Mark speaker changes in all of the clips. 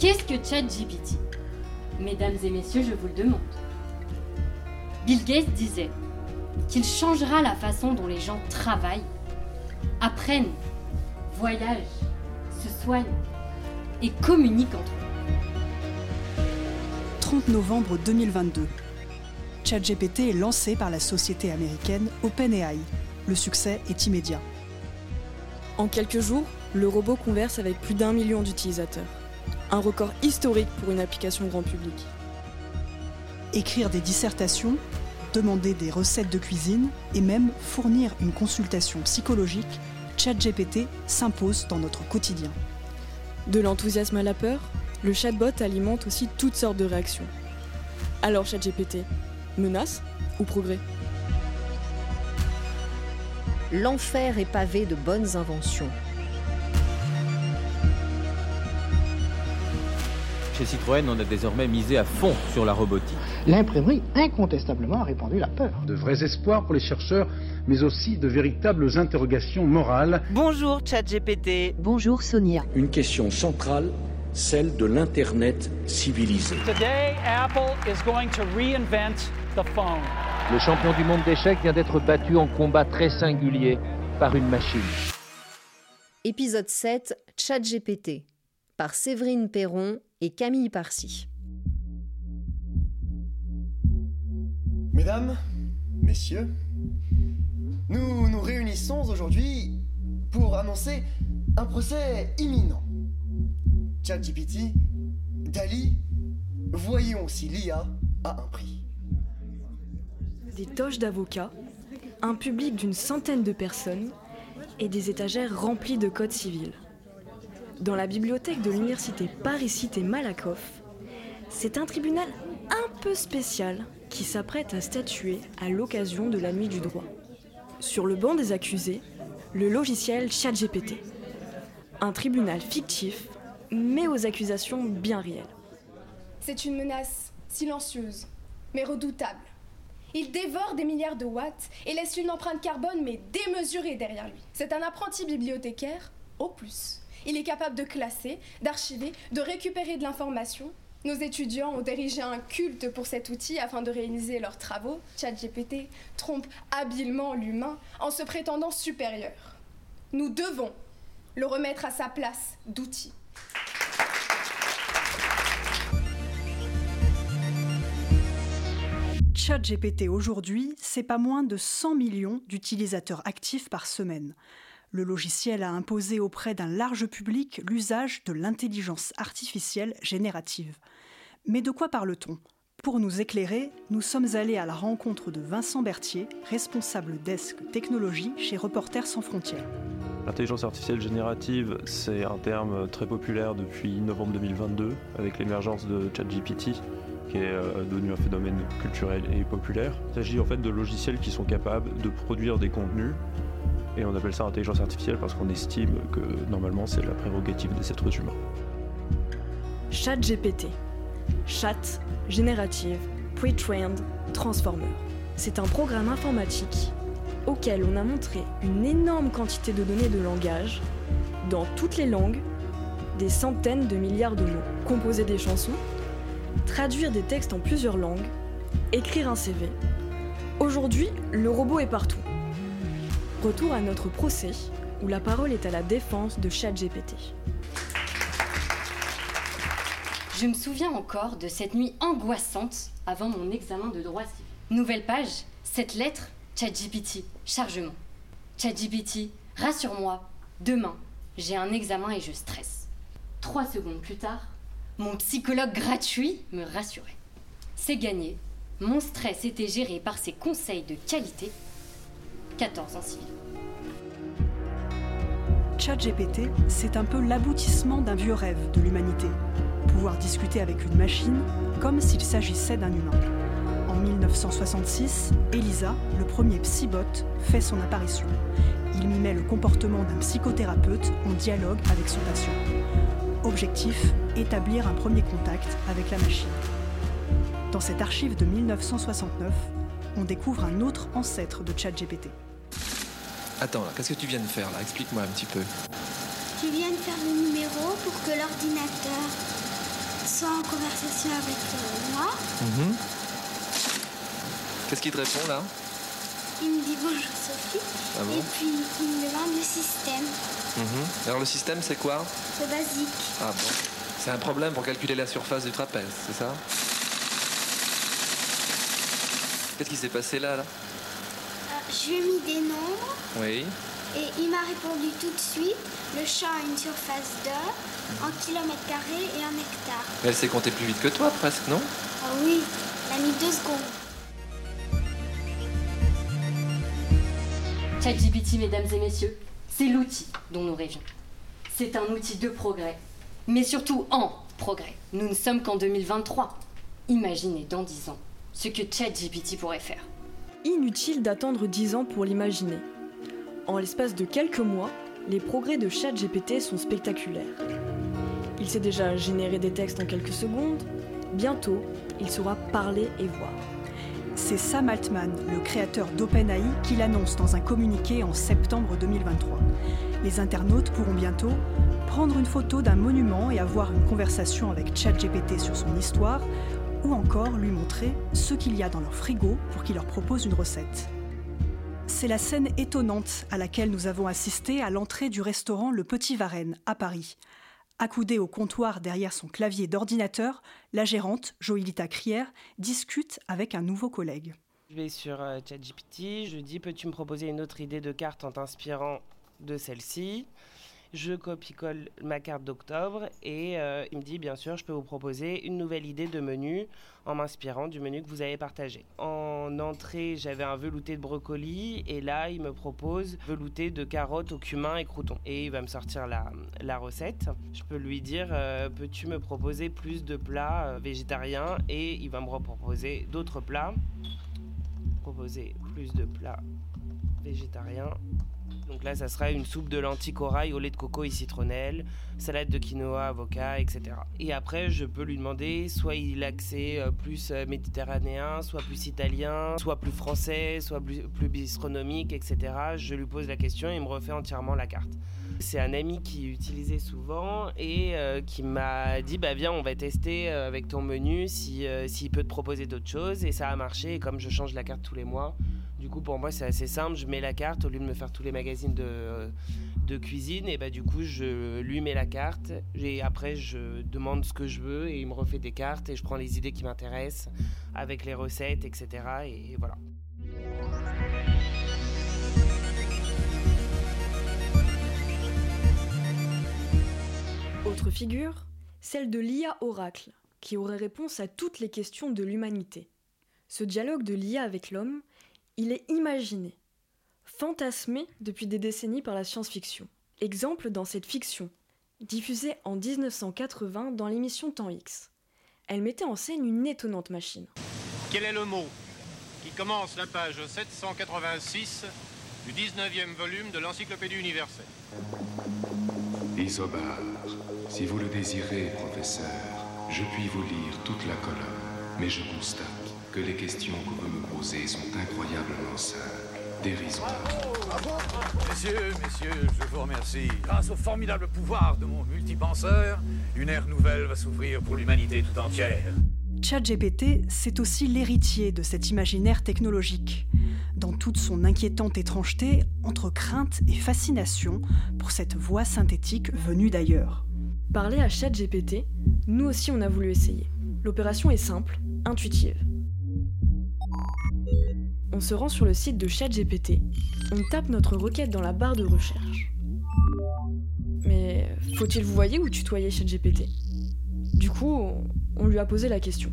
Speaker 1: Qu'est-ce que ChatGPT? Mesdames et messieurs, je vous le demande. Bill Gates disait qu'il changera la façon dont les gens travaillent, apprennent, voyagent, se soignent et communiquent entre eux.
Speaker 2: 30 novembre 2022. ChatGPT est lancé par la société américaine OpenAI. Le succès est immédiat.
Speaker 3: En quelques jours, le robot converse avec plus d'un million d'utilisateurs. Un record historique pour une application grand public.
Speaker 2: Écrire des dissertations, demander des recettes de cuisine et même fournir une consultation psychologique, ChatGPT s'impose dans notre quotidien.
Speaker 3: De l'enthousiasme à la peur, le chatbot alimente aussi toutes sortes de réactions. Alors ChatGPT, menace ou progrès?
Speaker 4: L'enfer est pavé de bonnes inventions.
Speaker 5: Chez Citroën, on a désormais misé à fond sur la robotique.
Speaker 6: L'imprimerie, incontestablement, a répandu la peur.
Speaker 7: De vrais espoirs pour les chercheurs, mais aussi de véritables interrogations morales.
Speaker 8: Bonjour ChatGPT.
Speaker 9: Bonjour Sonia.
Speaker 10: Une question centrale, celle de l'Internet civilisé.
Speaker 11: Today, Apple is going to reinvent the phone.
Speaker 12: Le champion du monde d'échecs vient d'être battu en combat très singulier par une machine.
Speaker 4: Épisode 7, ChatGPT, par Séverine Perron et Camille Parcy.
Speaker 13: Mesdames, messieurs, nous nous réunissons aujourd'hui pour annoncer un procès imminent. ChatGPT, Dali, voyons si l'IA a un prix.
Speaker 3: Des toches d'avocats, un public d'une centaine de personnes et des étagères remplies de codes civils. Dans la bibliothèque de l'université Paris-Cité Malakoff, c'est un tribunal un peu spécial qui s'apprête à statuer à l'occasion de la nuit du droit. Sur le banc des accusés, le logiciel ChatGPT. Un tribunal fictif, mais aux accusations bien réelles.
Speaker 14: C'est une menace silencieuse, mais redoutable. Il dévore des milliards de watts et laisse une empreinte carbone mais démesurée derrière lui. C'est un apprenti bibliothécaire au plus. Il est capable de classer, d'archiver, de récupérer de l'information. Nos étudiants ont dirigé un culte pour cet outil afin de réaliser leurs travaux. ChatGPT trompe habilement l'humain en se prétendant supérieur. Nous devons le remettre à sa place d'outil.
Speaker 2: ChatGPT aujourd'hui, c'est pas moins de 100 millions d'utilisateurs actifs par semaine. Le logiciel a imposé auprès d'un large public l'usage de l'intelligence artificielle générative. Mais de quoi parle-t-on? Pour nous éclairer, nous sommes allés à la rencontre de Vincent Berthier, responsable desk technologie chez Reporters sans frontières.
Speaker 15: L'intelligence artificielle générative, c'est un terme très populaire depuis novembre 2022 avec l'émergence de ChatGPT qui est euh, devenu un phénomène culturel et populaire. Il s'agit en fait de logiciels qui sont capables de produire des contenus et on appelle ça intelligence artificielle parce qu'on estime que normalement c'est la prérogative des êtres humains.
Speaker 3: Chat GPT. Chat, générative, pre-trained, transformer. C'est un programme informatique auquel on a montré une énorme quantité de données de langage dans toutes les langues, des centaines de milliards de mots, composer des chansons, traduire des textes en plusieurs langues, écrire un CV. Aujourd'hui, le robot est partout. Retour à notre procès, où la parole est à la défense de ChatGPT.
Speaker 1: Je me souviens encore de cette nuit angoissante avant mon examen de droit civil. Nouvelle page, cette lettre, ChatGPT, chargement. ChatGPT, rassure-moi, demain, j'ai un examen et je stresse. Trois secondes plus tard, mon psychologue gratuit me rassurait. C'est gagné, mon stress était géré par ses conseils de qualité 14 en.
Speaker 2: ChatGPT, c'est un peu l'aboutissement d'un vieux rêve de l'humanité. Pouvoir discuter avec une machine comme s'il s'agissait d'un humain. En 1966, Elisa, le premier psybot, fait son apparition. Il mimait le comportement d'un psychothérapeute en dialogue avec son patient. Objectif, établir un premier contact avec la machine. Dans cette archive de 1969, on découvre un autre ancêtre de ChatGPT.
Speaker 16: Attends, qu'est-ce que tu viens de faire là? Explique-moi un petit peu.
Speaker 17: Tu viens de faire le numéro pour que l'ordinateur
Speaker 9: soit en conversation avec euh, moi.
Speaker 16: Mhm. Qu'est-ce qu'il te répond là?
Speaker 9: Il me dit bonjour Sophie.
Speaker 16: Ah bon?
Speaker 9: Et puis il me demande le système.
Speaker 16: Mhm. Alors le système c'est quoi?
Speaker 9: C'est basique.
Speaker 16: Ah bon? C'est un problème pour calculer la surface du trapèze, c'est ça? Qu'est-ce qui s'est passé là, là?
Speaker 9: Je lui ai mis des nombres
Speaker 16: Oui.
Speaker 9: et il m'a répondu tout de suite. Le champ a une surface de en kilomètres carrés et en hectares.
Speaker 16: Mais elle s'est comptée plus vite que toi presque, non?
Speaker 9: Ah oui, il a mis deux secondes.
Speaker 1: ChatGPT, mesdames et messieurs, c'est l'outil dont nous rêvions. C'est un outil de progrès, mais surtout en progrès. Nous ne sommes qu'en 2023. Imaginez dans 10 ans ce que ChatGPT pourrait faire.
Speaker 3: Inutile d'attendre 10 ans pour l'imaginer. En l'espace de quelques mois, les progrès de ChatGPT sont spectaculaires. Il sait déjà générer des textes en quelques secondes. Bientôt, il saura parler et voir.
Speaker 2: C'est Sam Altman, le créateur d'OpenAI, qui l'annonce dans un communiqué en septembre 2023. Les internautes pourront bientôt prendre une photo d'un monument et avoir une conversation avec ChatGPT sur son histoire, ou encore lui montrer ce qu'il y a dans leur frigo pour qu'il leur propose une recette. C'est la scène étonnante à laquelle nous avons assisté à l'entrée du restaurant Le Petit Varenne à Paris. Accoudée au comptoir derrière son clavier d'ordinateur, la gérante, Joïlita Crière, discute avec un nouveau collègue.
Speaker 17: Je vais sur euh, ChatGPT, je dis peux-tu me proposer une autre idée de carte en t'inspirant de celle-ci? Je copie-colle ma carte d'octobre et euh, il me dit bien sûr je peux vous proposer une nouvelle idée de menu en m'inspirant du menu que vous avez partagé. En entrée j'avais un velouté de brocoli et là il me propose velouté de carottes au cumin et croutons. Et il va me sortir la, la recette. Je peux lui dire euh, peux-tu me proposer plus de plats euh, végétariens et il va me proposer d'autres plats proposer plus de plats végétariens. Donc là, ça sera une soupe de lentilles corail au lait de coco et citronnelle, salade de quinoa, avocat, etc. Et après, je peux lui demander soit il a accès euh, plus euh, méditerranéen, soit plus italien, soit plus français, soit plus, bistronomique, etc. Je lui pose la question et il me refait entièrement la carte. C'est un ami qui utilisait souvent et euh, qui m'a dit bah viens on va tester avec ton menu si s'il peut te proposer d'autres choses et ça a marché et comme je change la carte tous les mois du coup pour moi c'est assez simple. Je mets la carte au lieu de me faire tous les magazines de, euh, de cuisine. Et bah du coup je lui mets la carte. Et après je demande ce que je veux et il me refait des cartes et je prends les idées qui m'intéressent avec les recettes etc et voilà.
Speaker 3: Autre figure, celle de l'IA Oracle, qui aurait réponse à toutes les questions de l'humanité. Ce dialogue de l'IA avec l'homme, il est imaginé, fantasmé depuis des décennies par la science-fiction. Exemple dans cette fiction, diffusée en 1980 dans l'émission Temps X. Elle mettait en scène une étonnante machine.
Speaker 18: Quel est le mot qui commence la page 786 du 19e volume de l'Encyclopédie universelle?
Speaker 19: Isobar, si vous le désirez, professeur, je puis vous lire toute la colonne, mais je constate que les questions que vous me posez sont incroyablement simples, dérisoires.
Speaker 18: Messieurs, messieurs, je vous remercie. Grâce au formidable pouvoir de mon multipenseur, une ère nouvelle va s'ouvrir pour l'humanité tout entière.
Speaker 2: ChatGPT, c'est aussi l'héritier de cet imaginaire technologique, dans toute son inquiétante étrangeté entre crainte et fascination pour cette voix synthétique venue d'ailleurs.
Speaker 3: Parler à ChatGPT, nous aussi on a voulu essayer. L'opération est simple, intuitive. On se rend sur le site de ChatGPT, on tape notre requête dans la barre de recherche. Mais faut-il vous voyez ou tutoyer ChatGPT? Du coup, on lui a posé la question.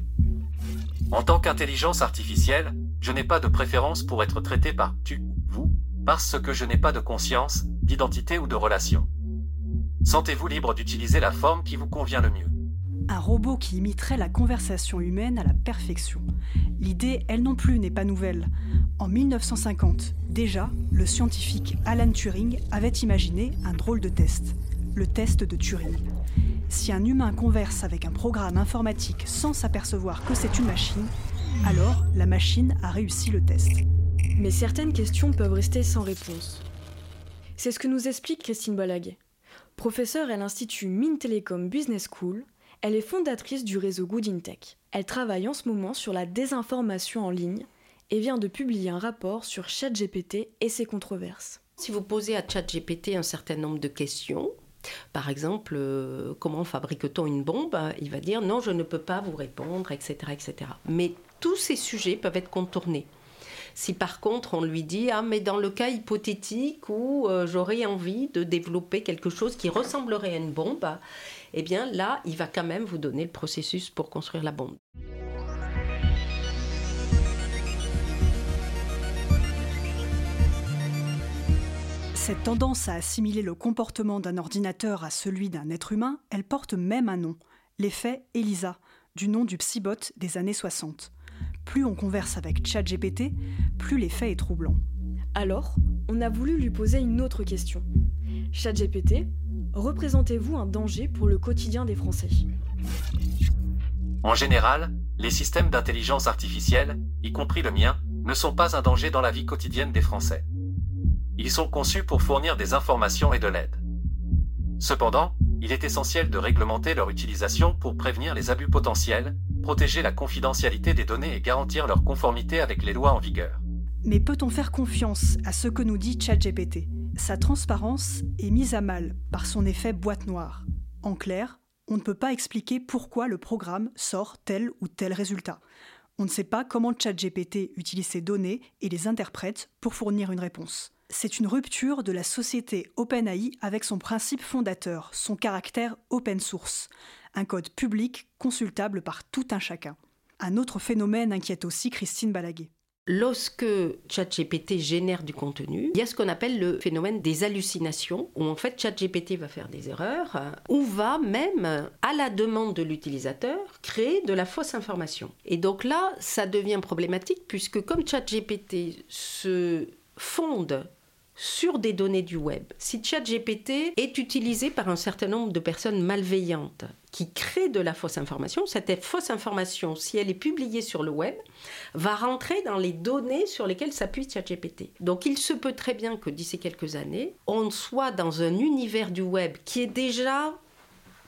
Speaker 20: En tant qu'intelligence artificielle, je n'ai pas de préférence pour être traité par tu, vous, parce que je n'ai pas de conscience, d'identité ou de relation. Sentez-vous libre d'utiliser la forme qui vous convient le mieux.
Speaker 2: Un robot qui imiterait la conversation humaine à la perfection. L'idée, elle non plus, n'est pas nouvelle. En 1950, déjà, le scientifique Alan Turing avait imaginé un drôle de test, le test de Turing. Si un humain converse avec un programme informatique sans s'apercevoir que c'est une machine, alors la machine a réussi le test.
Speaker 3: Mais certaines questions peuvent rester sans réponse. C'est ce que nous explique Christine Balaguet. Professeure à l'Institut Mines Telecom Business School, Elle est fondatrice du réseau Good. Elle travaille en ce moment sur la désinformation en ligne et vient de publier un rapport sur ChatGPT et ses controverses.
Speaker 21: Si vous posez à ChatGPT un certain nombre de questions, par exemple, euh, comment fabrique-t-on une bombe Il va dire non, je ne peux pas vous répondre, etc., etc. Mais tous ces sujets peuvent être contournés. Si par contre on lui dit ah mais dans le cas hypothétique où euh, j'aurais envie de développer quelque chose qui ressemblerait à une bombe, eh bien là il va quand même vous donner le processus pour construire la bombe.
Speaker 2: Cette tendance à assimiler le comportement d'un ordinateur à celui d'un être humain, elle porte même un nom, l'effet ELISA, du nom du psybot des années 60. Plus on converse avec ChatGPT, plus l'effet est troublant.
Speaker 3: Alors, on a voulu lui poser une autre question. ChatGPT, représentez-vous un danger pour le quotidien des Français?
Speaker 20: En général, les systèmes d'intelligence artificielle, y compris le mien, ne sont pas un danger dans la vie quotidienne des Français. Ils sont conçus pour fournir des informations et de l'aide. Cependant, il est essentiel de réglementer leur utilisation pour prévenir les abus potentiels, protéger la confidentialité des données et garantir leur conformité avec les lois en vigueur.
Speaker 2: Mais peut-on faire confiance à ce que nous dit ChatGPT? Sa transparence est mise à mal par son effet boîte noire. En clair, on ne peut pas expliquer pourquoi le programme sort tel ou tel résultat. On ne sait pas comment ChatGPT utilise ces données et les interprète pour fournir une réponse c'est une rupture de la société OpenAI avec son principe fondateur, son caractère open source, un code public consultable par tout un chacun. Un autre phénomène inquiète aussi Christine Balaguer.
Speaker 21: Lorsque ChatGPT génère du contenu, il y a ce qu'on appelle le phénomène des hallucinations, où en fait ChatGPT va faire des erreurs, ou va même, à la demande de l'utilisateur, créer de la fausse information. Et donc là, ça devient problématique, puisque comme ChatGPT se fonde sur des données du web. Si ChatGPT est utilisé par un certain nombre de personnes malveillantes qui créent de la fausse information, cette fausse information, si elle est publiée sur le web, va rentrer dans les données sur lesquelles s'appuie ChatGPT. Donc il se peut très bien que d'ici quelques années, on soit dans un univers du web qui est déjà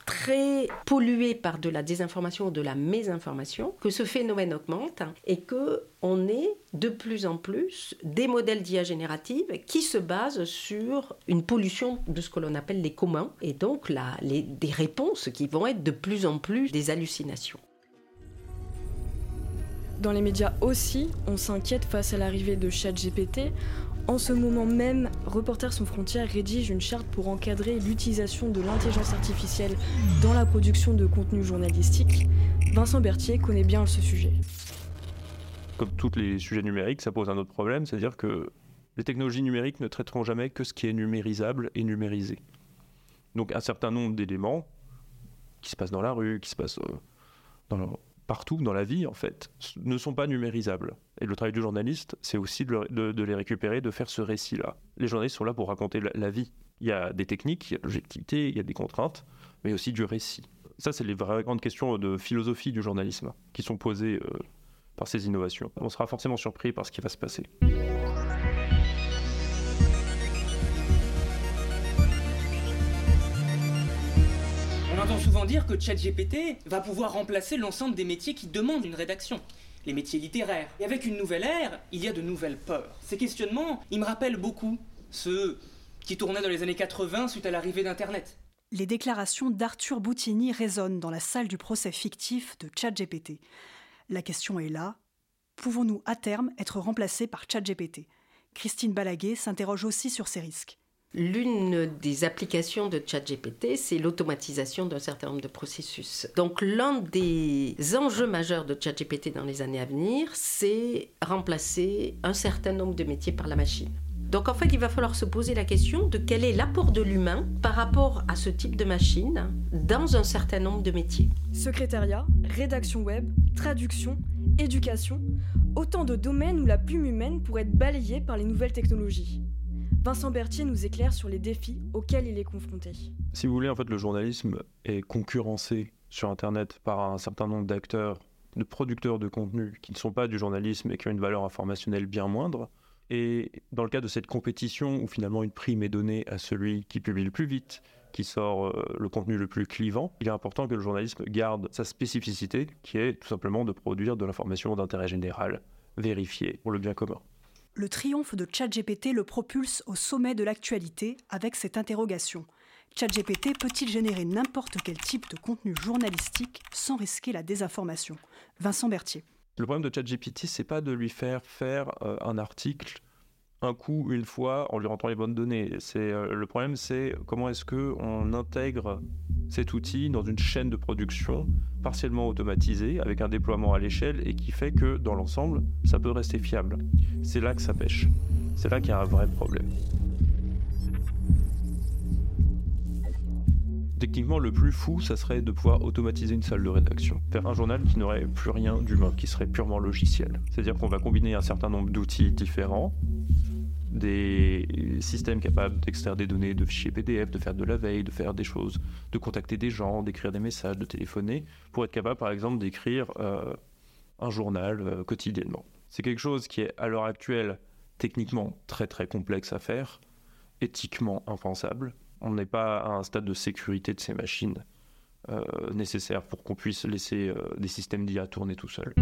Speaker 21: très pollué par de la désinformation ou de la mésinformation, que ce phénomène augmente et que on ait de plus en plus des modèles d'IA générative qui se basent sur une pollution de ce que l'on appelle les communs et donc des réponses qui vont être de plus en plus des hallucinations.
Speaker 3: Dans les médias aussi, on s'inquiète face à l'arrivée de ChatGPT. En ce moment même, Reporters sans frontières rédige une charte pour encadrer l'utilisation de l'intelligence artificielle dans la production de contenu journalistique. Vincent Berthier connaît bien ce sujet.
Speaker 15: Comme tous les sujets numériques, ça pose un autre problème, c'est-à-dire que les technologies numériques ne traiteront jamais que ce qui est numérisable et numérisé. Donc un certain nombre d'éléments qui se passent dans la rue, qui se passent euh, dans partout dans la vie, en fait, ne sont pas numérisables. Et le travail du journaliste, c'est aussi de, les récupérer, de faire ce récit-là. Les journalistes sont là pour raconter la, vie. Il y a des techniques, il y a de l'objectivité, il y a des contraintes, mais aussi du récit. Ça, c'est les vraies grandes questions de philosophie du journalisme qui sont posées euh, par ces innovations. On sera forcément surpris par ce qui va se passer.
Speaker 22: Souvent dire que ChatGPT va pouvoir remplacer l'ensemble des métiers qui demandent une rédaction. Les métiers littéraires. Et avec une nouvelle ère, il y a de nouvelles peurs. Ces questionnements, ils me rappellent beaucoup ceux qui tournaient dans les années 80 suite à l'arrivée d'Internet.
Speaker 2: Les déclarations d'Arthur Boutini résonnent dans la salle du procès fictif de ChatGPT. La question est là. Pouvons-nous à terme être remplacés par ChatGPT? Christine Balaguer s'interroge aussi sur ces risques.
Speaker 21: L'une des applications de ChatGPT, c'est l'automatisation d'un certain nombre de processus. Donc l'un des enjeux majeurs de ChatGPT dans les années à venir, c'est remplacer un certain nombre de métiers par la machine. Donc en fait, il va falloir se poser la question de quel est l'apport de l'humain par rapport à ce type de machine dans un certain nombre de métiers.
Speaker 3: Secrétariat, rédaction web, traduction, éducation, autant de domaines où la plume humaine pourrait être balayée par les nouvelles technologies. Vincent Berthier nous éclaire sur les défis auxquels il est confronté.
Speaker 15: Si vous voulez, en fait, le journalisme est concurrencé sur Internet par un certain nombre d'acteurs, de producteurs de contenu qui ne sont pas du journalisme et qui ont une valeur informationnelle bien moindre. Et dans le cas de cette compétition où finalement une prime est donnée à celui qui publie le plus vite, qui sort euh, le contenu le plus clivant, il est important que le journalisme garde sa spécificité, qui est tout simplement de produire de l'information d'intérêt général, vérifiée pour le bien commun.
Speaker 2: Le triomphe de ChatGPT le propulse au sommet de l'actualité avec cette interrogation. ChatGPT peut-il générer n'importe quel type de contenu journalistique sans risquer la désinformation? Vincent Berthier.
Speaker 15: Le problème de ChatGPT, c'est pas de lui faire faire euh, un article un coup, une fois, en lui rentrant les bonnes données. Euh, le problème, c'est comment est-ce que on intègre cet outil dans une chaîne de production partiellement automatisée, avec un déploiement à l'échelle et qui fait que dans l'ensemble, ça peut rester fiable. C'est là que ça pêche. C'est là qu'il y a un vrai problème. Techniquement, le plus fou, ça serait de pouvoir automatiser une salle de rédaction. Faire un journal qui n'aurait plus rien d'humain, qui serait purement logiciel. C'est-à-dire qu'on va combiner un certain nombre d'outils différents, des systèmes capables d'extraire des données de fichiers PDF, de faire de la veille, de faire des choses, de contacter des gens, d'écrire des messages, de téléphoner, pour être capable, par exemple, d'écrire euh, un journal euh, quotidiennement. C'est quelque chose qui est, à l'heure actuelle, techniquement très très complexe à faire, éthiquement impensable, on n'est pas à un stade de sécurité de ces machines euh, nécessaire pour qu'on puisse laisser des systèmes d'IA tourner tout seuls.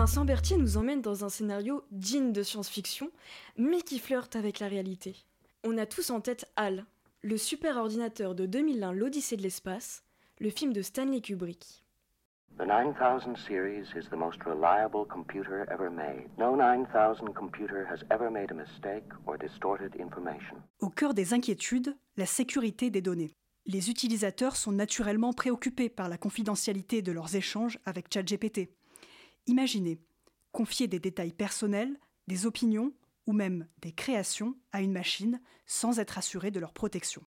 Speaker 3: Vincent Berthier nous emmène dans un scénario digne de science-fiction, mais qui flirte avec la réalité. On a tous en tête HAL, le super ordinateur de 2001 L'Odyssée de l'espace, le film de Stanley Kubrick.
Speaker 23: The 9000 series is the most reliable computer ever made. No 9000 computer has ever made a mistake or distorted information.
Speaker 2: Au cœur des inquiétudes, la sécurité des données. Les utilisateurs sont naturellement préoccupés par la confidentialité de leurs échanges avec ChatGPT. Imaginez, confier des détails personnels, des opinions ou même des créations à une machine sans être assuré de leur protection.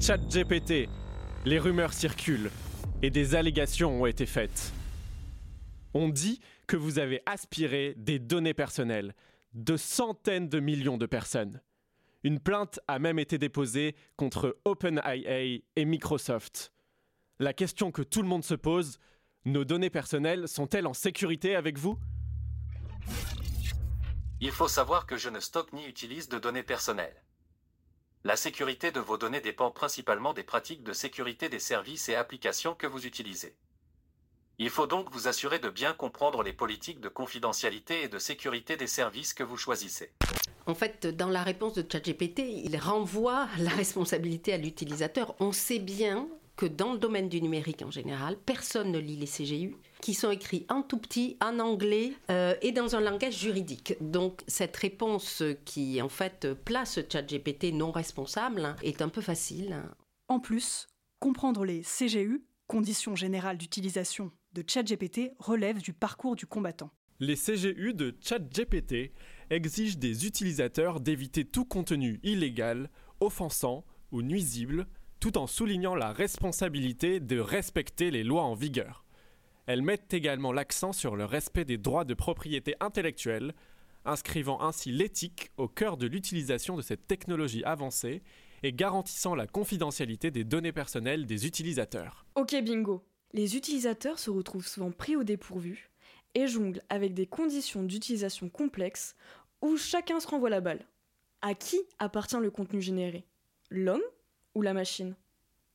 Speaker 24: ChatGPT, les rumeurs circulent et des allégations ont été faites. On dit que vous avez aspiré des données personnelles de centaines de millions de personnes. Une plainte a même été déposée contre OpenIA et Microsoft. La question que tout le monde se pose, nos données personnelles sont-elles en sécurité avec vous?
Speaker 20: Il faut savoir que je ne stocke ni utilise de données personnelles. La sécurité de vos données dépend principalement des pratiques de sécurité des services et applications que vous utilisez. Il faut donc vous assurer de bien comprendre les politiques de confidentialité et de sécurité des services que vous choisissez.
Speaker 21: En fait, dans la réponse de ChatGPT, il renvoie la responsabilité à l'utilisateur. On sait bien que dans le domaine du numérique en général, personne ne lit les CGU, qui sont écrits en tout petit, en anglais euh, et dans un langage juridique. Donc cette réponse qui en fait place ChatGPT non responsable hein, est un peu facile.
Speaker 2: En plus, comprendre les CGU, conditions générales d'utilisation de ChatGPT, relève du parcours du combattant.
Speaker 24: Les CGU de ChatGPT exigent des utilisateurs d'éviter tout contenu illégal, offensant ou nuisible tout en soulignant la responsabilité de respecter les lois en vigueur. Elles mettent également l'accent sur le respect des droits de propriété intellectuelle, inscrivant ainsi l'éthique au cœur de l'utilisation de cette technologie avancée et garantissant la confidentialité des données personnelles des utilisateurs.
Speaker 3: Ok bingo. Les utilisateurs se retrouvent souvent pris au dépourvu et jonglent avec des conditions d'utilisation complexes où chacun se renvoie la balle. À qui appartient le contenu généré? L'homme ou la machine?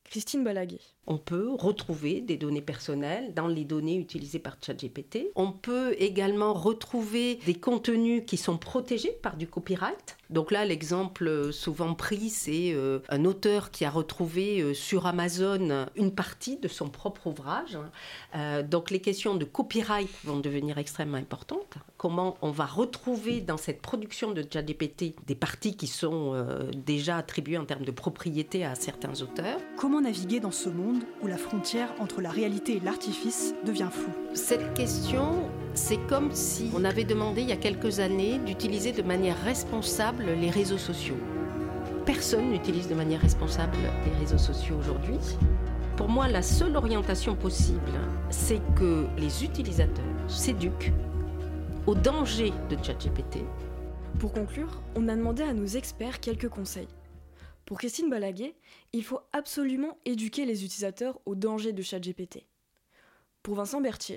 Speaker 3: Christine Balaguer.
Speaker 21: On peut retrouver des données personnelles dans les données utilisées par ChatGPT. On peut également retrouver des contenus qui sont protégés par du copyright. Donc là, l'exemple souvent pris, c'est euh, un auteur qui a retrouvé euh, sur Amazon une partie de son propre ouvrage. Euh, donc les questions de copyright vont devenir extrêmement importantes. Comment on va retrouver dans cette production de ChatGPT des parties qui sont déjà attribuées en termes de propriété à certains auteurs?
Speaker 2: Comment naviguer dans ce monde où la frontière entre la réalité et l'artifice devient floue
Speaker 21: Cette question, c'est comme si on avait demandé il y a quelques années d'utiliser de manière responsable les réseaux sociaux. Personne n'utilise de manière responsable les réseaux sociaux aujourd'hui. Pour moi, la seule orientation possible, c'est que les utilisateurs s'éduquent au danger de ChatGPT.
Speaker 3: Pour conclure, on a demandé à nos experts quelques conseils. Pour Christine Balaguer, il faut absolument éduquer les utilisateurs au danger de ChatGPT. Pour Vincent Berthier,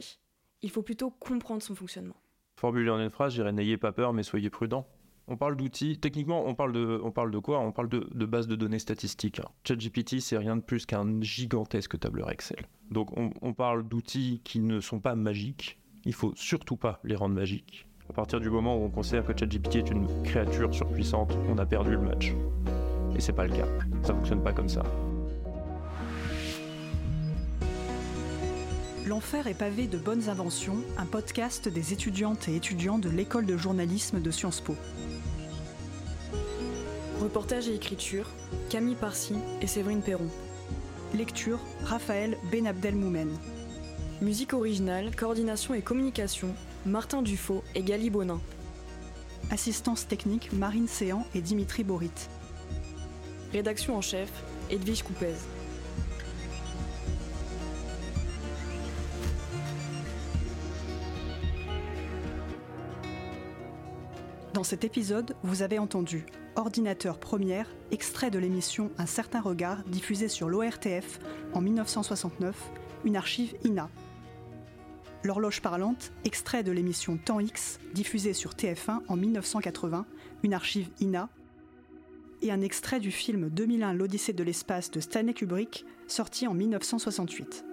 Speaker 3: il faut plutôt comprendre son fonctionnement.
Speaker 15: Formulé en une phrase, j'irais n'ayez pas peur, mais soyez prudents. On parle d'outils, techniquement, on parle de, quoi? On parle de, de base de données statistiques. ChatGPT, c'est rien de plus qu'un gigantesque tableur Excel. Donc on, on parle d'outils qui ne sont pas magiques. Il faut surtout pas les rendre magiques. À partir du moment où on considère que ChatGPT est une créature surpuissante, on a perdu le match. Et c'est pas le cas. Ça fonctionne pas comme ça.
Speaker 2: L'enfer est pavé de bonnes inventions, un podcast des étudiantes et étudiants de l'école de journalisme de Sciences Po.
Speaker 3: Reportage et écriture, Camille Parcy et Séverine Perron.
Speaker 2: Lecture, Raphaël Benabdel Moumen.
Speaker 3: Musique originale, coordination et communication, Martin Dufaux et Gali Bonin.
Speaker 2: Assistance technique, Marine Séan et Dimitri Borit.
Speaker 3: Rédaction en chef, Edwige Coupez.
Speaker 2: Dans cet épisode, vous avez entendu Ordinateur première, extrait de l'émission Un certain regard diffusée sur l'ORTF en 1969, une archive INA. L'horloge parlante, extrait de l'émission Temps X diffusée sur TF1 en 1980, une archive INA. Et un extrait du film 2001 L'Odyssée de l'espace de Stanley Kubrick, sorti en 1968.